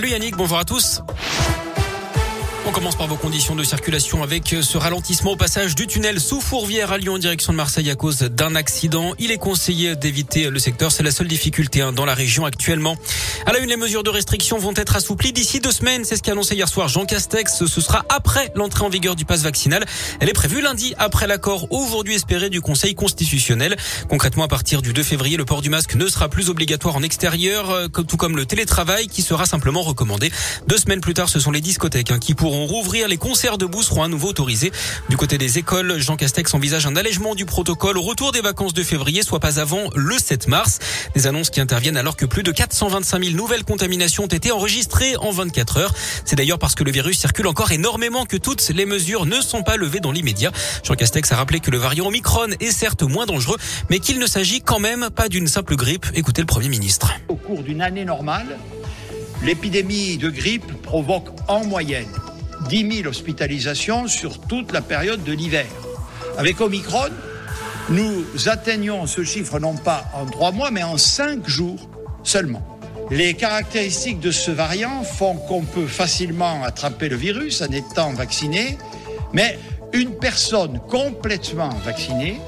Salut Yannick, bonjour à tous. On commence par vos conditions de circulation avec ce ralentissement au passage du tunnel sous Fourvière à Lyon en direction de Marseille à cause d'un accident. Il est conseillé d'éviter le secteur. C'est la seule difficulté hein, dans la région actuellement. À la une, les mesures de restriction vont être assouplies d'ici deux semaines. C'est ce qu'a annoncé hier soir Jean Castex. Ce sera après l'entrée en vigueur du pass vaccinal. Elle est prévue lundi après l'accord aujourd'hui espéré du Conseil constitutionnel. Concrètement, à partir du 2 février, le port du masque ne sera plus obligatoire en extérieur, euh, tout comme le télétravail qui sera simplement recommandé. Deux semaines plus tard, ce sont les discothèques hein, qui pourront rouvrir. Les concerts debout seront à nouveau autorisés. Du côté des écoles, Jean Castex envisage un allègement du protocole au retour des vacances de février, soit pas avant le 7 mars. Des annonces qui interviennent alors que plus de 425 000 nouvelles contaminations ont été enregistrées en 24 heures. C'est d'ailleurs parce que le virus circule encore énormément que toutes les mesures ne sont pas levées dans l'immédiat. Jean Castex a rappelé que le variant Omicron est certes moins dangereux, mais qu'il ne s'agit quand même pas d'une simple grippe. Écoutez le Premier ministre. Au cours d'une année normale, l'épidémie de grippe provoque en moyenne 10 000 hospitalisations sur toute la période de l'hiver. Avec Omicron, nous atteignons ce chiffre non pas en trois mois, mais en cinq jours seulement. Les caractéristiques de ce variant font qu'on peut facilement attraper le virus en étant vacciné, mais une personne complètement vaccinée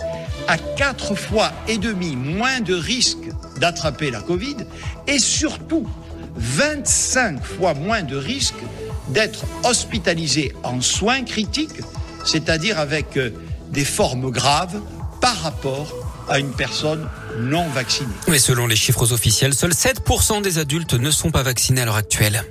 a quatre fois et demi moins de risque d'attraper la Covid et surtout 25 fois moins de risque d'être hospitalisé en soins critiques, c'est-à-dire avec euh, des formes graves par rapport à une personne non vaccinée. Mais selon les chiffres officiels, seuls 7% des adultes ne sont pas vaccinés à l'heure actuelle.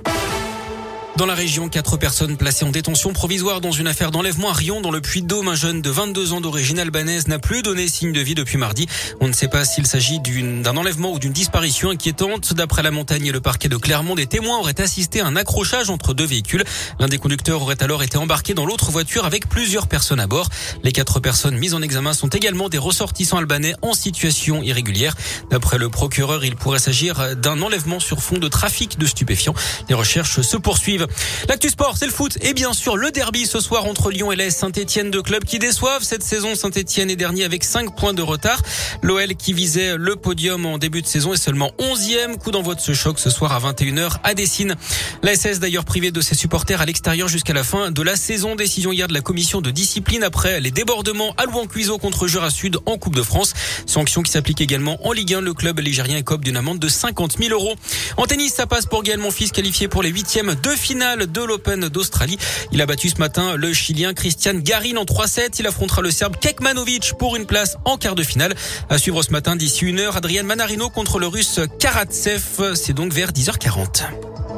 Dans la région, quatre personnes placées en détention provisoire dans une affaire d'enlèvement à Rion, dans le Puy-de-Dôme. Un jeune de 22 ans d'origine albanaise n'a plus donné signe de vie depuis mardi. On ne sait pas s'il s'agit d'un enlèvement ou d'une disparition inquiétante. D'après la montagne et le parquet de Clermont, des témoins auraient assisté à un accrochage entre deux véhicules. L'un des conducteurs aurait alors été embarqué dans l'autre voiture avec plusieurs personnes à bord. Les quatre personnes mises en examen sont également des ressortissants albanais en situation irrégulière. D'après le procureur, il pourrait s'agir d'un enlèvement sur fond de trafic de stupéfiants. Les recherches se poursuivent. L'actu sport, c'est le foot et bien sûr le derby ce soir entre Lyon et l'AS Saint-Etienne, deux clubs qui déçoivent cette saison. Saint-Etienne est dernier avec 5 points de retard. L'OL qui visait le podium en début de saison est seulement 11e. Coup d'envoi de ce choc ce soir à 21h à Dessine. L'ASS d'ailleurs privé de ses supporters à l'extérieur jusqu'à la fin de la saison. Décision hier de la commission de discipline après les débordements à Louan-Cuiseau contre Jura Sud en Coupe de France. Sanction qui s'applique également en Ligue 1. Le club ligérien écope d'une amende de 50 000 euros. En tennis, ça passe pour Gaël Monfils qualifié pour les huitièmes de finale de l'Open d'Australie. Il a battu ce matin le Chilien Christian Garin en 3-7. Il affrontera le Serbe Kekmanovic pour une place en quart de finale. À suivre ce matin d'ici une heure, Adrian Manarino contre le Russe Karatsev. C'est donc vers 10h40.